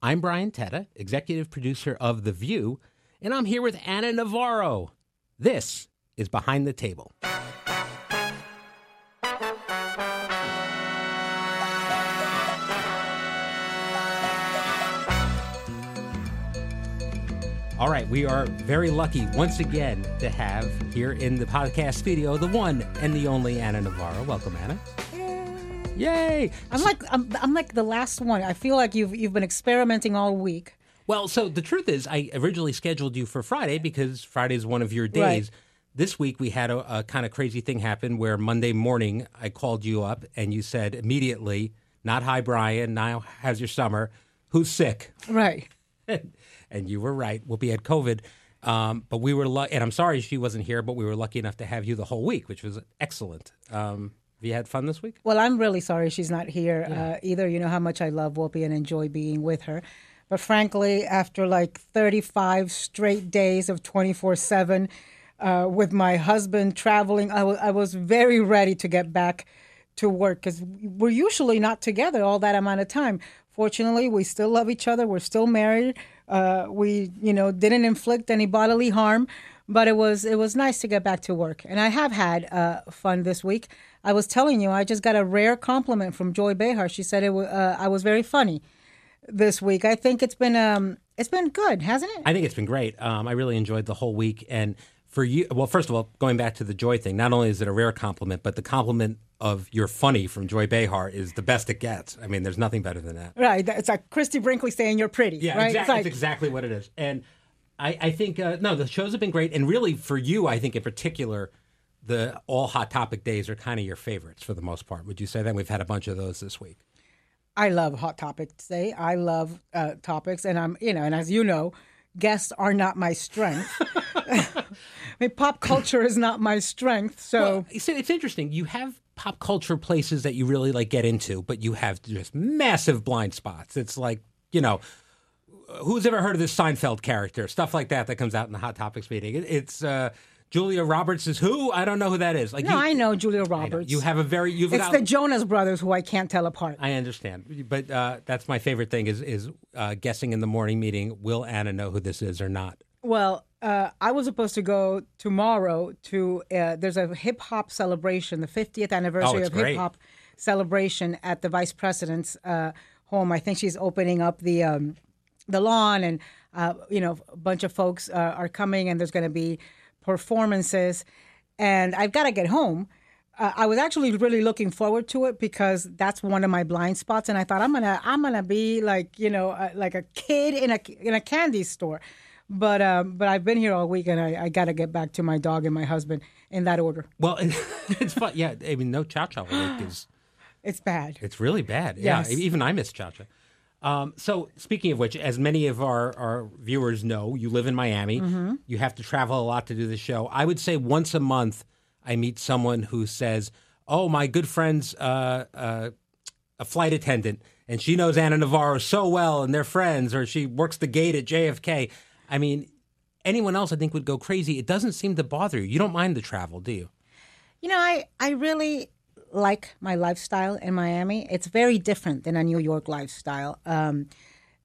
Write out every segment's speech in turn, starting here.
I'm Brian Teta, executive producer of The View, and I'm here with Ana Navarro. This is Behind the Table. All right, we are very lucky once again to have here in the podcast studio the one and the only Ana Navarro. Welcome, Ana. Yay! I'm like I'm, I'm like the last one. I feel like you've you've been experimenting all week. Well, so the truth is, I originally scheduled you for Friday because Friday is one of your days. Right. This week we had a, a kind of crazy thing happen where Monday morning I called you up and you said immediately, "Not hi, Brian. Now how's your summer? Who's sick?" Right. and you were right. Whoopi had COVID. Um, but we were lucky, and I'm sorry she wasn't here, but we were lucky enough to have you the whole week, which was excellent. Um, have you had fun this week? Well, I'm really sorry she's not here uh, either. You know how much I love Whoopi and enjoy being with her. But frankly, after like 35 straight days of 24 7 uh, with my husband traveling, I was very ready to get back to work because we're usually not together all that amount of time. Fortunately, we still love each other. We're still married. Uh, we, you know, didn't inflict any bodily harm, but it was it was nice to get back to work. And I have had uh, fun this week. I was telling you, I just got a rare compliment from Joy Behar. She said it uh, I was very funny this week. I think it's been um, it's been good, hasn't it? I think it's been great. Um, I really enjoyed the whole week. And for you, well, first of all, going back to the Joy thing, not only is it a rare compliment, but the compliment of you're funny from Joy Behar is the best it gets. I mean, there's nothing better than that. Right. It's like Christie Brinkley saying you're pretty. Yeah, right? exactly. It's like, That's exactly what it is. And I, I think uh, no, the shows have been great, and really for you, I think in particular, the all hot topic days are kind of your favorites for the most part. Would you say that? We've had a bunch of those this week. I love hot topics today. I love uh, topics, and I'm you know, and as you know, guests are not my strength. I mean, pop culture is not my strength. So Well, it's, it's interesting. You have pop culture places that you really like get into, but you have just massive blind spots. It's like you know, who's ever heard of this Seinfeld character? Stuff like that that comes out in the hot topics meeting. It, it's uh, Julia Roberts is who? I don't know who that is. Like no, you, I know Julia I know. Roberts. You have a very you've it's got, the Jonas Brothers who I can't tell apart. I understand, but uh, that's my favorite thing is is uh, guessing in the morning meeting. Will Ana know who this is or not? Well, uh, I was supposed to go tomorrow to uh, there's a hip hop celebration, the 50th anniversary Oh, of hip hop celebration at the vice president's uh, home. I think she's opening up the um, the lawn, and uh, you know, a bunch of folks uh, are coming, and there's going to be performances, and I've got to get home. Uh, I was actually really looking forward to it because that's one of my blind spots, and I thought I'm gonna I'm gonna be like you know uh, like a kid in a in a candy store, but um, but I've been here all week, and I, I got to get back to my dog and my husband in that order. Well, it's fun. Yeah, I mean, no Cha Cha week is It's bad. it's really bad. Yes. Yeah, even I miss Cha Cha. Um, so, speaking of which, as many of our, our viewers know, you live in Miami. Mm-hmm. You have to travel a lot to do the show. I would say once a month, I meet someone who says, "Oh, my good friend's uh, uh, a flight attendant, and she knows Ana Navarro so well, and they're friends, or she works the gate at JFK." I mean, anyone else I think would go crazy. It doesn't seem to bother you. You don't mind the travel, do you? You know, I, I really like my lifestyle in Miami. It's very different than a New York lifestyle. Um,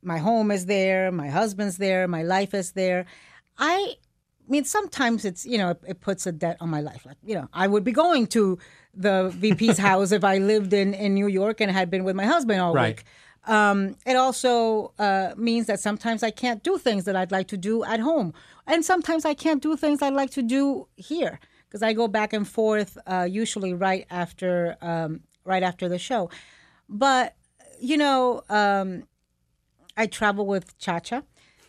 my home is there, my husband's there, my life is there. I mean, sometimes it's, you know, it, it puts a debt on my life. Like, you know, I would be going to the VP's house if I lived in, in New York and had been with my husband all Right. week. Um, it also uh, means that sometimes I can't do things that I'd like to do at home. And sometimes I can't do things I'd like to do here because I go back and forth uh, usually right after um, right after the show. But you know, um, I travel with Cha Cha.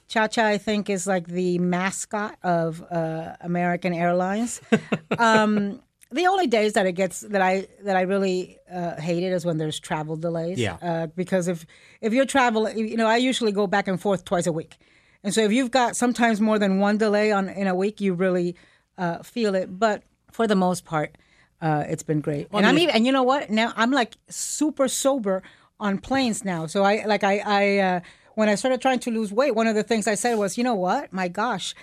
Cha Cha, I think, is like the mascot of uh, American Airlines. um, the only days that it gets that I that I really uh, hate it is when there's travel delays. Yeah. Uh, because if if you're traveling, you know, I usually go back and forth twice a week, and so if you've got sometimes more than one delay on in a week, you really uh, feel it. But for the most part, uh, it's been great. and I I'm even, and you know what? Now I'm like super sober on planes now. So I like I I uh, when I started trying to lose weight, one of the things I said was, you know what? My gosh,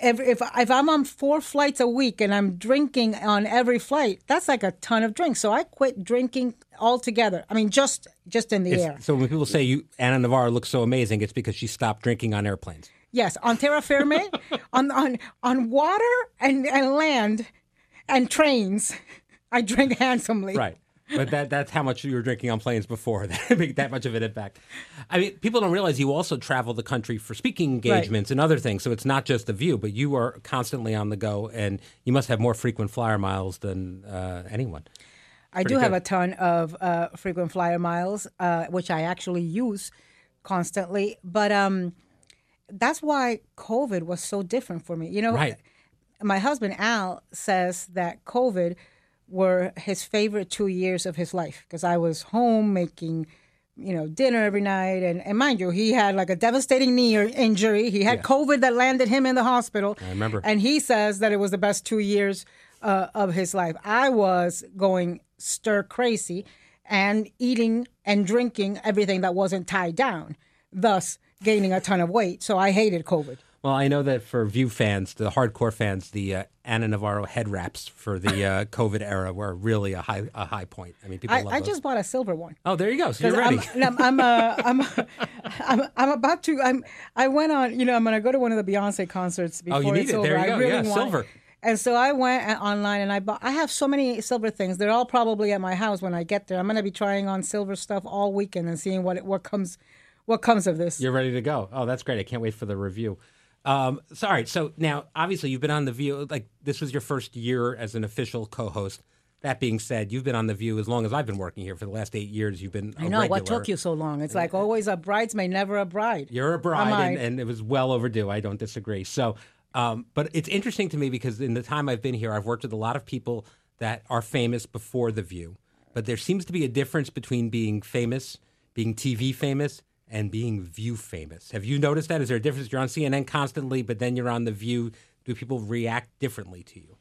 Every, if if I'm on four flights a week and I'm drinking on every flight, that's like a ton of drinks. So I quit drinking altogether. I mean, just just in the It's- air. So when people say you Ana Navarro looks so amazing, it's because she stopped drinking on airplanes. Yes, on terra firme, on on on water and, and land, and trains, I drink handsomely. Right. But that that's how much you were drinking on planes before that make that much of an impact. I mean, people don't realize you also travel the country for speaking engagements and other things. So it's not just the view, but you are constantly on the go, and you must have more frequent flyer miles than uh, anyone. I do have a ton of uh, frequent flyer miles, uh, which I actually use constantly. But um, that's why COVID was so different for me. You know, Right. my husband Al says that COVID were his favorite two years of his life because I was home making, you know, dinner every night, and, and mind you, he had like a devastating knee injury. He had COVID that landed him in the hospital. I remember. and he says that it was the best two years uh, of his life. I was going stir crazy and eating and drinking everything that wasn't tied down, thus gaining a ton of weight. So I hated COVID. Well, I know that for View fans, the hardcore fans, the uh, Ana Navarro head wraps for the uh, COVID era were really a high a high point. I mean, people I, love I just bought a silver one. oh, there you go. So you're ready. I'm, I'm, I'm, uh, I'm, I'm, I'm about to. I'm. I went on. You know, I'm going to go to one of the Beyonce concerts before Oh, you need it's it. over. There you I go. really Yeah, want silver. it. And so I went online and I bought. I have so many silver things. They're all probably at my house when I get there. I'm going to be trying on silver stuff all weekend and seeing what it, what comes, what comes of this. You're ready to go. Oh, that's great. I can't wait for the review. Um, so, all right. So now, obviously, you've been on The View. Like, this was your first year as an official co host. That being said, you've been on The View as long as I've been working here. For the last eight years, you've been a I know what took you so long. It's like always a bridesmaid, never a bride. You're a bride, and, and it was well overdue. I don't disagree. So, um, but it's interesting to me because in the time I've been here, I've worked with a lot of people that are famous before The View. But there seems to be a difference between being famous, being TV famous, and being View famous. Have you noticed that? Is there a difference? You're on CNN constantly, but then you're on The View. Do people react differently to you?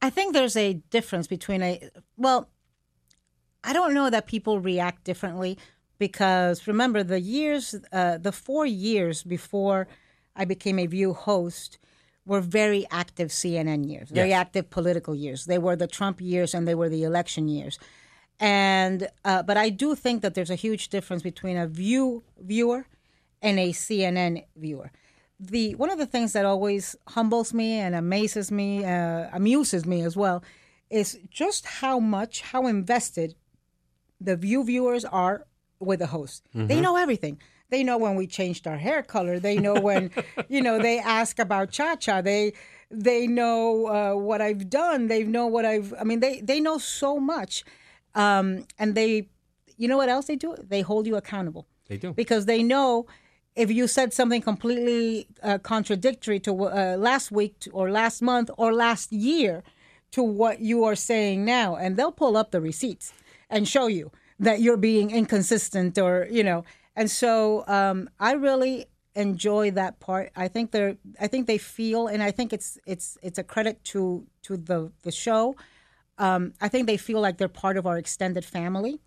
I think there's a difference between a well, I don't know that people react differently because remember the years, uh, the four years before I became a View host were very active CNN years, very Yes. active political years. They were the Trump years and they were the election years. And uh, but I do think that there's a huge difference between a View viewer and a CNN viewer. The one of the things that always humbles me and amazes me, uh, amuses me as well, is just how much, how invested the View viewers are with the host. They know everything. They know when we changed our hair color. They know when, you know, they ask about Cha Cha. They they know uh, what I've done. They know what I've. I mean, they they know so much, um, and they, you know, what else they do? They hold you accountable They do. because they know if you said something completely uh, contradictory to uh, last week to- or last month or last year to what you are saying now, and they'll pull up the receipts and show you that you're being inconsistent or you know. And so um, I really enjoy that part. I think they're I think they feel, and I think it's it's it's a credit to to the the show. Um, I think they feel like they're part of our extended family.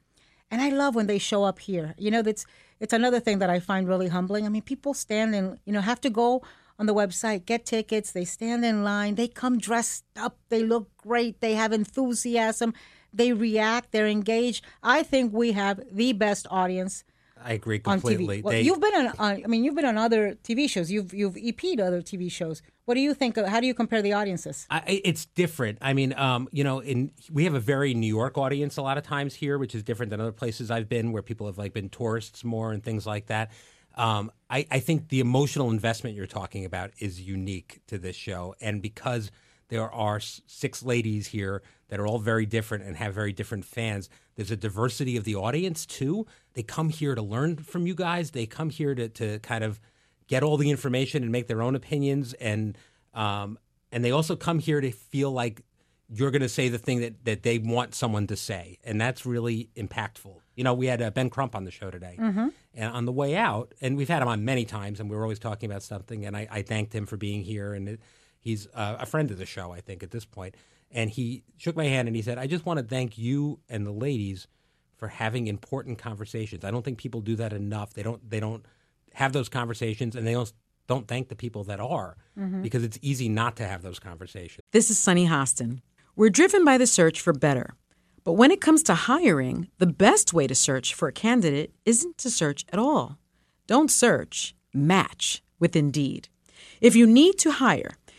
And I love when they show up here. You know, that's it's another thing that I find really humbling. I mean, people stand in, you know, have to go on the website, get tickets, they stand in line, they come dressed up, they look great, they have enthusiasm, they react, they're engaged. I think we have the best audience I agree completely. Well, They- you've been on, on, I mean, you've been on other TV shows. You've you've EP'd other TV shows. What do you think? Of, how do you compare the audiences? I- it's different. I mean, um, you know, in we have a very New York audience a lot of times here, which is different than other places I've been, where people have like been tourists more and things like that. Um, I, I think the emotional investment you're talking about is unique to this show, and because there are six ladies here that are all very different and have very different fans. There's a diversity of the audience too. They come here to learn from you guys. They come here to to kind of get all the information and make their own opinions and um, and they also come here to feel like you're going to say the thing that, that they want someone to say and that's really impactful you know we had uh, ben crump on the show today and on the way out and we've had him on many times and we were always talking about something and i, I thanked him for being here and it, he's uh, a friend of the show i think at this point. and he shook my hand and he said i just want to thank you and the ladies for having important conversations i don't think people do that enough they don't they don't have those conversations and they don't don't thank the people that are because it's easy not to have those conversations. This is Sunny Hostin. We're driven by the search for better. But when it comes to hiring, the best way to search for a candidate isn't to search at all. Don't search, match with Indeed. If you need to hire,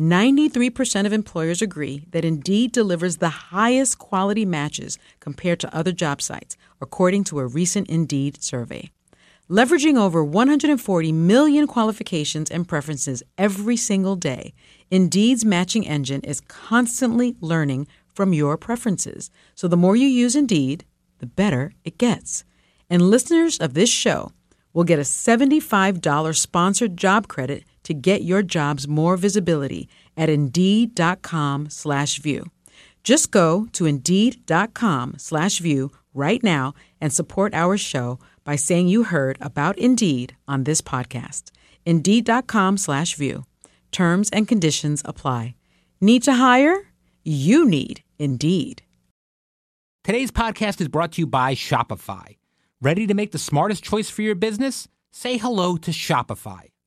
93% of employers agree that Indeed delivers the highest quality matches compared to other job sites, according to a recent Indeed survey. Leveraging over 140 million qualifications and preferences every single day, Indeed's matching engine is constantly learning from your preferences. So the more you use Indeed, the better it gets. And listeners of this show will get a $75 sponsored job credit to get your jobs more visibility at Indeed.com slash view. Just go to Indeed.com slash view right now and support our show by saying you heard about Indeed on this podcast. Indeed.com slash view. Terms and conditions apply. Need to hire? You need Indeed. Today's podcast is brought to you by Shopify. Ready to make the smartest choice for your business? Say hello to Shopify,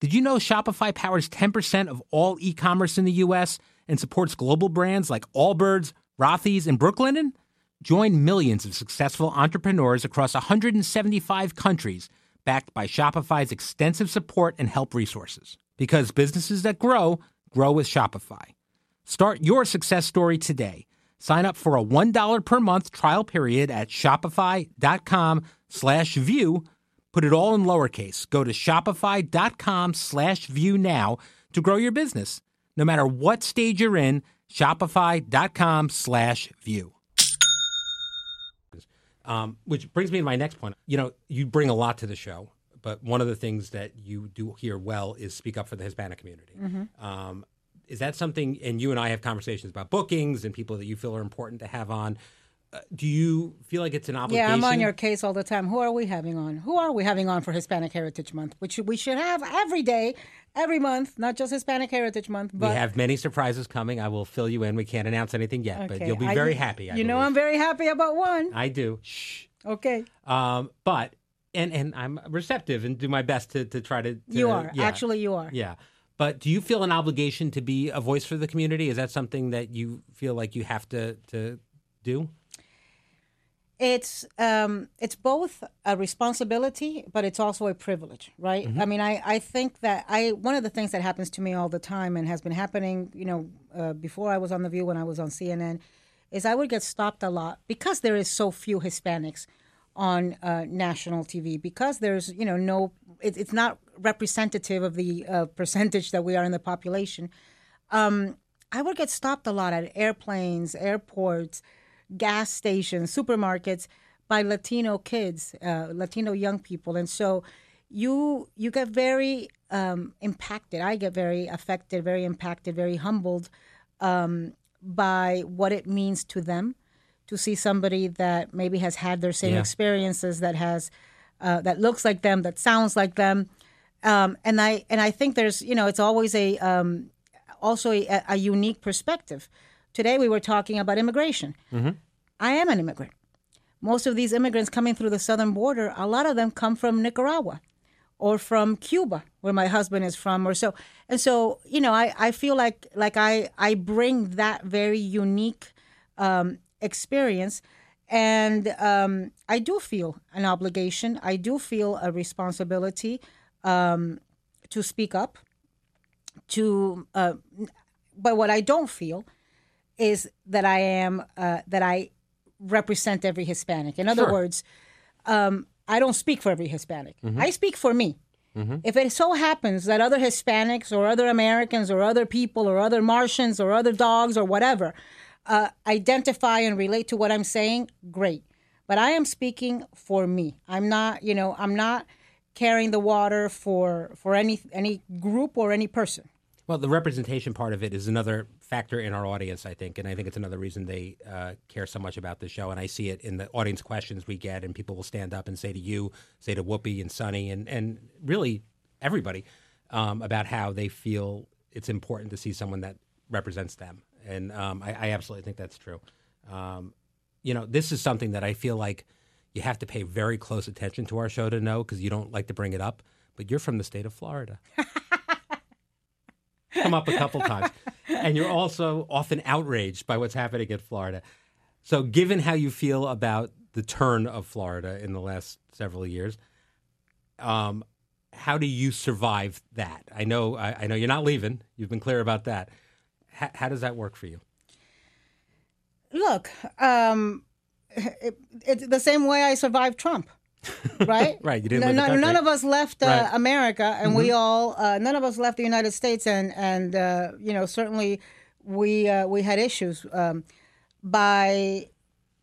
Did you know Shopify powers 10% of all e commerce in the US and supports global brands like Allbirds, Rothy's, and Brooklinen? Join millions of successful entrepreneurs across 175 countries backed by Shopify's extensive support and help resources. Because businesses that grow, grow with Shopify. Start your success story today. Sign up for a $1 per month trial period at shopify.com slash view. Put it all in lowercase. Go to shopify.com slash view now to grow your business. No matter what stage you're in, shopify.com slash view. Um, which brings me to my next point. You know, you bring a lot to the show, but one of the things that you do here well is speak up for the Hispanic community. Um, is that something? And you and I have conversations about bookings and people that you feel are important to have on. Do you feel like it's an obligation? Yeah, I'm on your case all the time. Who are we having on? Who are we having on for Hispanic Heritage Month? Which we should have every day, every month, not just Hispanic Heritage Month. we have many surprises coming. I will fill you in. We can't announce anything yet, but you'll be I- very happy. I you know. I'm very happy about one. I do. Shh. Okay, Um, but and and I'm receptive and do my best to to try to. to you are yeah. actually you are. Yeah. But do you feel an obligation to be a voice for the community? Is that something that you feel like you have to to do? It's um, it's both a responsibility, but it's also a privilege, right? I mean, I, I think that I one of the things that happens to me all the time and has been happening, you know, uh, before I was on the View when I was on CNN, is I would get stopped a lot because there is so few Hispanics on uh, national TV because there's you know no it, it's not representative of the uh, percentage that we are in the population. Um, I would get stopped a lot at airplanes, airports, gas stations, supermarkets by Latino kids, uh, Latino young people, and so you you get very um, impacted. I get very affected, very impacted, very humbled um, by what it means to them to see somebody that maybe has had their same Yeah. experiences, that has uh, that looks like them, that sounds like them, um, and I and I think there's you know it's always a um, also a, a unique perspective. Today we were talking about immigration. I am an immigrant. Most of these immigrants coming through the southern border, a lot of them come from Nicaragua or from Cuba, where my husband is from, or so. And so, you know, I, I feel like like I I bring that very unique um, experience, and um, I do feel an obligation. I do feel a responsibility um, to speak up. To, uh, but what I don't feel is that I am uh, that I represent every Hispanic. In other Sure. words, um, I don't speak for every Hispanic. I speak for me. If it so happens that other Hispanics or other Americans or other people or other Martians or other dogs or whatever uh, identify and relate to what I'm saying, great. But I am speaking for me. I'm not, you know, I'm not carrying the water for for any any group or any person. Well, the representation part of it is another factor in our audience, I think, and I think it's another reason they uh, care so much about the show. And I see it in the audience questions we get, and people will stand up and say to you, say to Whoopi and Sunny, and and really everybody um, about how they feel it's important to see someone that represents them, and um, I, I absolutely think that's true. Um, you know, this is something that I feel like you have to pay very close attention to our show to know because you don't like to bring it up. But you're from the state of Florida. Come up a couple times, and you're also often outraged by what's happening in Florida. So, given how you feel about the turn of Florida in the last several years, um, how do you survive that? I know, I, I know you're not leaving. You've been clear about that. H- how does that work for you? Look, um, it, it's the same way I survived Trump, right? Right, you didn't No- no- none of us left uh, Right. Mm-hmm. America, and we all uh, none of us left the United States, and and uh, you know certainly we uh, we had issues um, by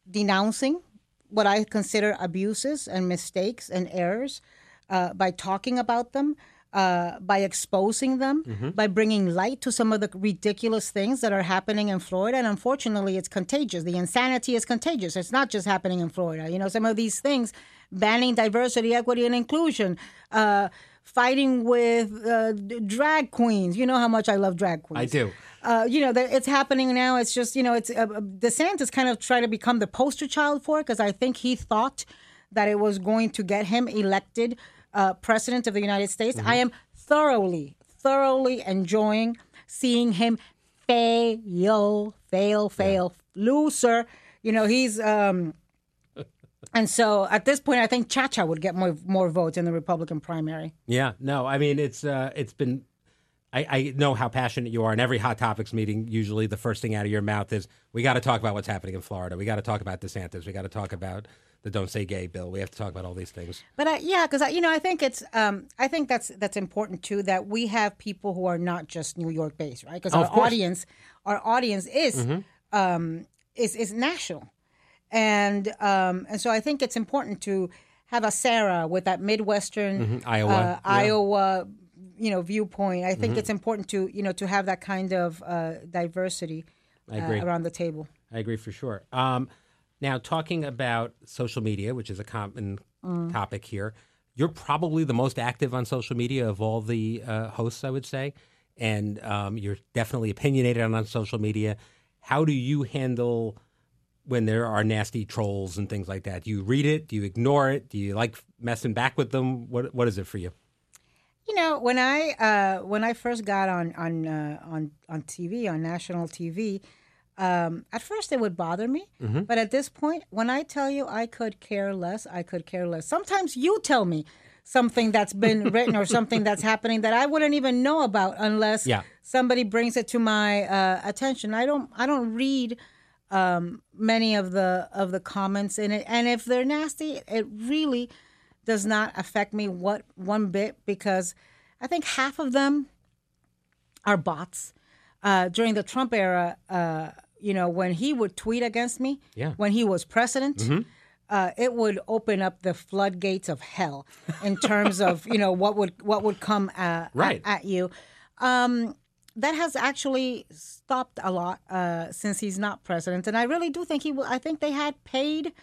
denouncing what I consider abuses and mistakes and errors, uh, by talking about them, uh, by exposing them, Mm-hmm. by bringing light to some of the ridiculous things that are happening in Florida. And unfortunately, it's contagious. The insanity is contagious. It's not just happening in Florida. You know, some of these things, banning diversity, equity, and inclusion. Uh, Fighting with uh, drag queens. You know how much I love drag queens I do. uh, you know, it's happening now. It's just, you know, it's uh, DeSantis kind of trying to become the poster child for it because I think he thought that it was going to get him elected uh, president of the United States. I am thoroughly, thoroughly enjoying seeing him fail, fail, fail, loser. You know, he's. Um, and so at this point, I think Chacha would get more more votes in the Republican primary. Yeah, no, I mean it's uh, it's been. I, I know how passionate you are. In every hot topics meeting, usually the first thing out of your mouth is, "We got to talk about what's happening in Florida. We got to talk about DeSantis. We got to talk about the Don't Say Gay bill. We have to talk about all these things." But I, yeah, because you know, I think it's, um, I think that's that's important too. That we have people who are not just New York based, right? Because Oh, our audience, our audience is, um, is is national, and um, and so I think it's important to have a Sarah with that Midwestern Iowa, uh, yeah. Iowa, you know, viewpoint. I think it's important to you know to have that kind of uh, diversity. Uh, around the table. I agree for sure. Um, now, talking about social media, which is a common topic here, you're probably the most active on social media of all the uh, hosts, I would say, and um, you're definitely opinionated on, on social media. How do you handle when there are nasty trolls and things like that? Do you read it? Do you ignore it? Do you like messing back with them? What What is it for you? You know, when I uh, when I first got on on uh, on on TV on national TV, um, at first it would bother me, but at this point, when I tell you I could care less, I could care less. Sometimes you tell me something that's been written or something that's happening that I wouldn't even know about unless Yeah. somebody brings it to my uh, attention. I don't I don't read um, many of the of the comments in it, and if they're nasty, it really does not affect me what one bit because I think half of them are bots. Uh, during the Trump era, uh, you know, when he would tweet against me, Yeah. when he was president, uh, it would open up the floodgates of hell in terms of you know what would what would come uh, Right. at, at you. Um, that has actually stopped a lot uh, since he's not president, and I really do think he. Will, I think they had paid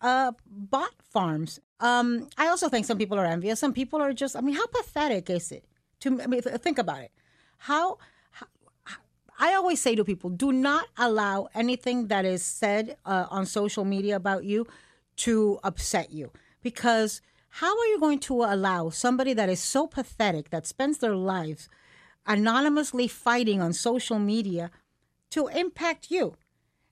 uh, bot farms. Um, I also think some people are envious. Some people are just. I mean, how pathetic is it? To I mean, th- think about it. How, how I always say to people, do not allow anything that is said uh, on social media about you to upset you, because how are you going to allow somebody that is so pathetic that spends their lives anonymously fighting on social media to impact you?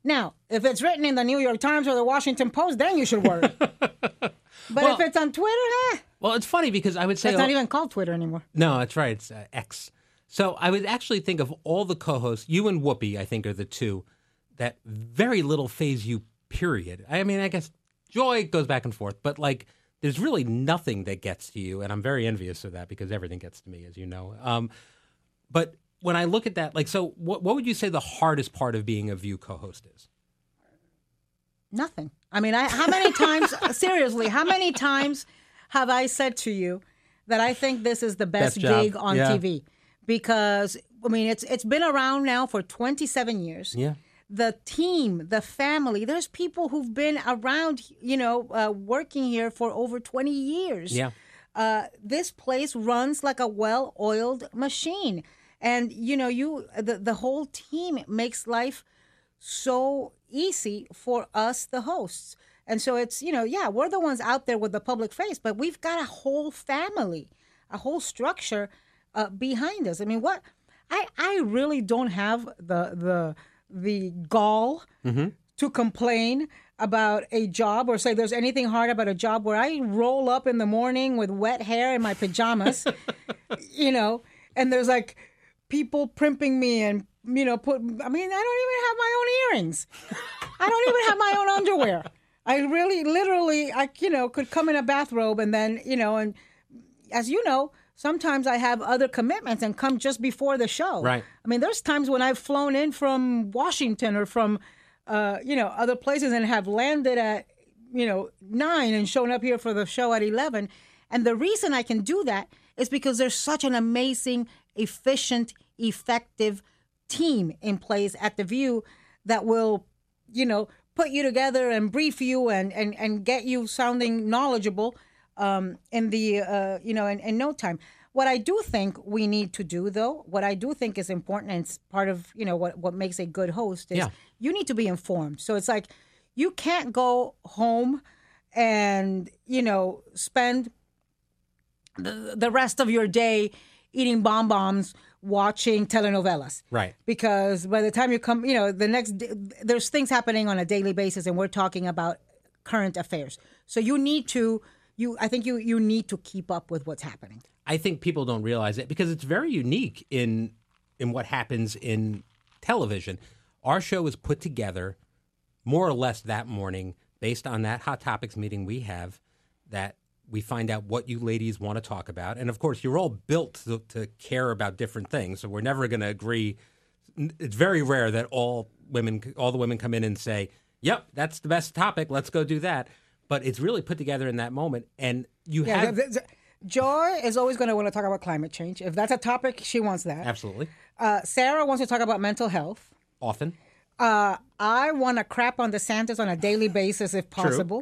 Now, if it's written in the New York Times or the Washington Post, then you should worry. but Well- if it's on Twitter, eh, Well, it's funny because I would say it's not even called Twitter anymore. No, that's right. It's uh, X. So I would actually think of all the co-hosts. You and Whoopi, I think, are the two that very little phase you. Period. I mean, I guess joy goes back and forth, but like there's really nothing that gets to you, and I'm very envious of that because everything gets to me, as you know. Um, but when I look at that, like, so what what would you say the hardest part of being a View co-host is? Nothing. I mean, I, how many times, seriously, how many times have I said to you that I think this is the best, Best gig on Yeah. TV? Because, I mean, it's it's been around now for 27 years. Yeah. The team, the family, there's people who've been around, you know, uh, working here for over 20 years. Yeah. Uh, this place runs like a well-oiled machine. And, you know, you the, the whole team makes life so easy for us, the hosts. And so it's, you know, yeah, we're the ones out there with the public face, but we've got a whole family, a whole structure uh, behind us. I mean, what I I really don't have the the the gall to complain about a job or say there's anything hard about a job where I roll up in the morning with wet hair in my pajamas, you know, and there's like people primping me and you know put I mean I don't even have my own earrings. I don't even have my own underwear. I really literally I you know could come in a bathrobe and then, you know, and as you know, sometimes I have other commitments and come just before the show. Right. I mean, there's times when I've flown in from Washington or from, uh, you know, other places and have landed at, you know, nine and shown up here for the show at 11. And the reason I can do that is because there's such an amazing, efficient, effective team in place at The View that will, you know, put you together and brief you and, and, and get you sounding knowledgeable um, in the uh, you know in, in no time. What I do think we need to do, though, what I do think is important, and it's part of you know what what makes a good host is Yeah. you need to be informed. So it's like you can't go home and you know spend the, the rest of your day eating bonbons watching telenovelas Right. because by the time you come, you know, the next day, there's things happening on a daily basis, and we're talking about current affairs. So you need to, you, I think you you need to keep up with what's happening. I think people don't realize it because it's very unique in in what happens in television. Our show is put together more or less that morning based on that hot topics meeting we have that we find out what you ladies want to talk about. And of course you're all built to, to care about different things. So we're never going to agree it's very rare that all women all the women come in and say yep that's the best topic. Let's go do that but it's really put together in that moment and you Yeah, have th- th- Joy is always going to want to talk about climate change. If that's a topic, she wants that. absolutely Uh, Sarah wants to talk about mental health. often Uh, I want to crap on DeSantis on a daily basis if possible.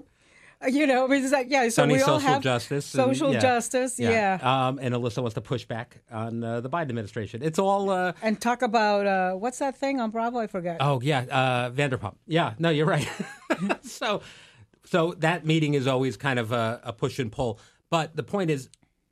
Uh, You know, it's like yeah. So Sunny we all social have justice. and- social yeah. justice, yeah. Um, and Alyssa wants to push back on uh, the Biden administration. It's all. Uh, And talk about uh, what's that thing on Bravo? I forget. oh yeah, uh, Vanderpump. Yeah, no, you're right. so, so that meeting is always kind of a, a push and pull. But the point is,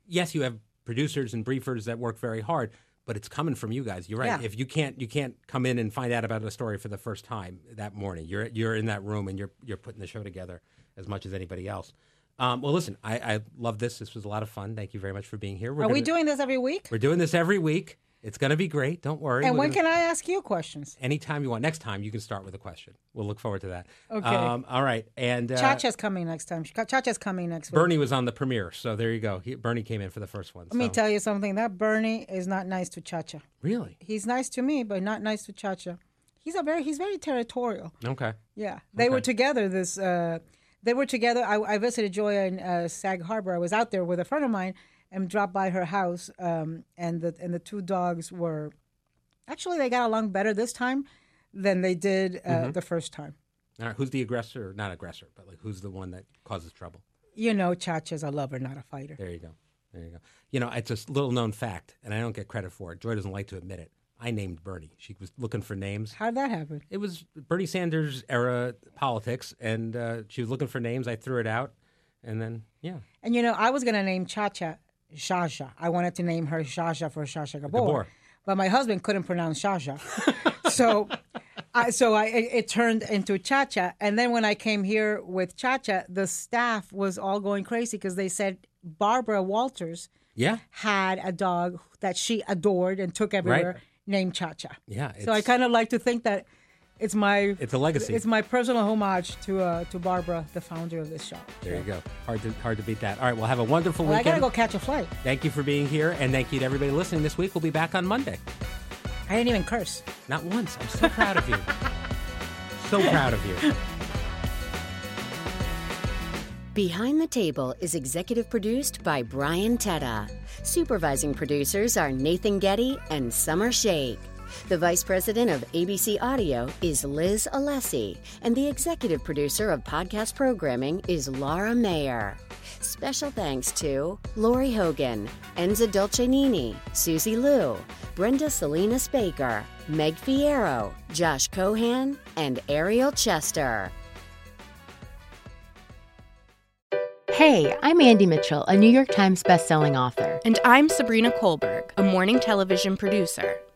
yes, you have producers and briefers that work very hard, but it's coming from you guys. You're right. Yeah. If you can't, you can't come in and find out about a story for the first time that morning. You're you're in that room and you're you're putting the show together as much as anybody else. Um, well, listen, I, I love this. This was a lot of fun. Thank you very much for being here. We're Are we gonna- doing this every week? We're doing this every week. It's going to be great. Don't worry. And We're when gonna- can I ask you questions? anytime you want. Next time, you can start with a question. We'll look forward to that. Okay. Um, all right. And uh, Chacha's coming next time. Chacha's coming next week. Bernie was on the premiere, so there you go. He, Bernie came in for the first one. Let me tell you something. That Bernie is not nice to Chacha. really? He's nice to me, but not nice to Chacha. He's a very he's very territorial. Okay. Yeah, they were together. This uh, they were together. I, I visited Joya in uh, Sag Harbor. I was out there with a friend of mine and dropped by her house. Um, and the and the two dogs were actually they got along better this time than they did uh, Mm-hmm. the first time. All right. Who's the aggressor? Not aggressor, but like who's the one that causes trouble? You know, Chacha's a lover, not a fighter. There you go. There you go. You know, it's a little known fact, and I don't get credit for it. Joy doesn't like to admit it. I named Bernie. She was looking for names. How'd that happen? It was Bernie Sanders era politics, and uh, she was looking for names. I threw it out, and then yeah, And you know, I was gonna name Chacha Shasha. I wanted to name her Shasha for Shasha Gabor, Gabor. but my husband couldn't pronounce Shasha, so I, so I it, it turned into Chacha. And then when I came here with Chacha, the staff was all going crazy because they said Barbara Walters yeah, had a dog that she adored and took everywhere, named Chacha. yeah. So I kind of like to think that it's my It's a legacy. It's my personal homage to uh, to Barbara, the founder of this show. there you go. Hard to hard to beat that. All right, well, have a wonderful Well, I gotta go catch a flight. Thank you for being here, and thank you to everybody listening this week. We'll be back on Monday. I didn't even curse. Not once. I'm so proud of you. So proud of you. Behind the Table is executive produced by Brian Teta. Supervising producers are Nathan Getty and Summer Shake. The vice president of ABC Audio is Liz Alessi, and the executive producer of podcast programming is Laura Mayer. Special thanks to Lori Hogan, Enza Dolcenini, Susie Liu, Brenda Salinas Baker, Meg Fierro, Josh Cohan, and Ariel Chester. Hey, I'm Andie Mitchell, a New York Times bestselling author. And I'm Sabrina Kohlberg, a morning television producer.